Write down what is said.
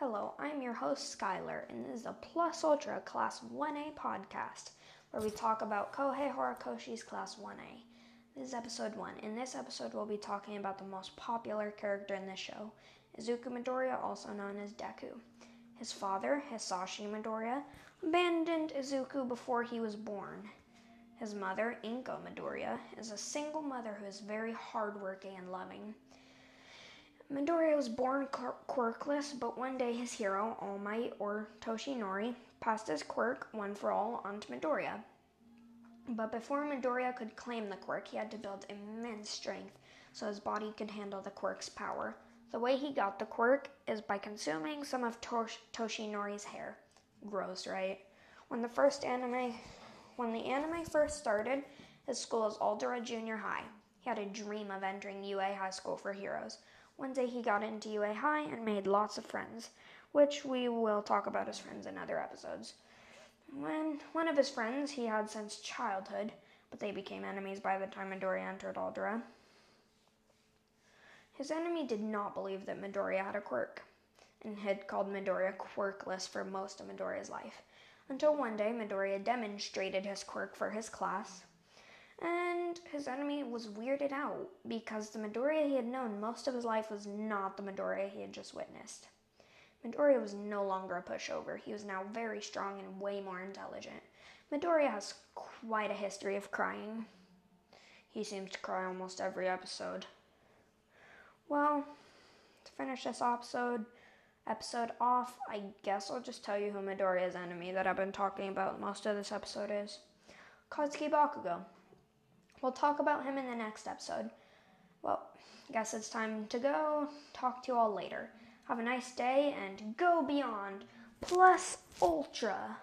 Hello, I'm your host Skylar, and this is a Plus Ultra Class 1A podcast where we talk about Kohei Horikoshi's Class 1A. This is episode 1. In this episode, we'll be talking about the most popular character in this show, Izuku Midoriya, also known as Deku. His father, Hisashi Midoriya, abandoned Izuku before he was born. His mother, Inko Midoriya, is a single mother who is very hardworking and loving. Midoriya was born quirkless, but one day his hero, All Might or Toshinori, passed his quirk, one for all, onto Midoriya. But before Midoriya could claim the quirk, he had to build immense strength so his body could handle the quirk's power. The way he got the quirk is by consuming some of Tosh- Toshinori's hair. Gross, right? When the first anime when the anime first started, his school is Aldera Junior High. He had a dream of entering UA High School for Heroes. One day he got into UA High and made lots of friends, which we will talk about as friends in other episodes. When one of his friends he had since childhood, but they became enemies by the time Midoriya entered Aldera. His enemy did not believe that Midoriya had a quirk, and had called Midoriya quirkless for most of Midoriya's life, until one day Midoriya demonstrated his quirk for his class, and his enemy was weirded out because the Midoriya he had known most of his life was not the Midoriya he had just witnessed. Midoriya was no longer a pushover. He was now very strong and way more intelligent. Midoriya has quite a history of crying. He seems to cry almost every episode. Well, to finish this episode, episode off, I guess I'll just tell you who Midoriya's enemy that I've been talking about most of this episode is. Katsuki Bakugo. We'll talk about him in the next episode. Well, guess it's time to go. Talk to you all later. Have a nice day and go beyond. Plus Ultra.